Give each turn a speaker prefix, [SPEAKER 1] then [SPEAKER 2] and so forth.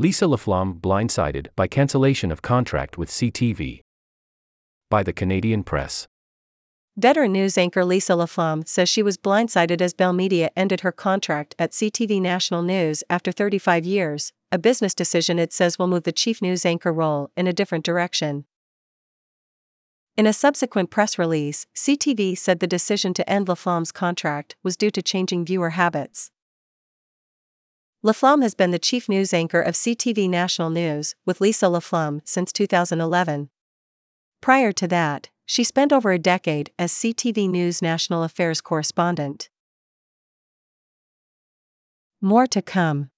[SPEAKER 1] Lisa LaFlamme blindsided by cancellation of contract with CTV. By the Canadian Press.
[SPEAKER 2] Veteran news anchor Lisa LaFlamme says she was blindsided as Bell Media ended her contract at CTV National News after 35 years, a business decision it says will move the chief news anchor role in a different direction. In a subsequent press release, CTV said the decision to end LaFlamme's contract was due to changing viewer habits. LaFlamme has been the chief news anchor of CTV National News, with Lisa LaFlamme, since 2011. Prior to that, she spent over a decade as CTV News national affairs correspondent. More to come.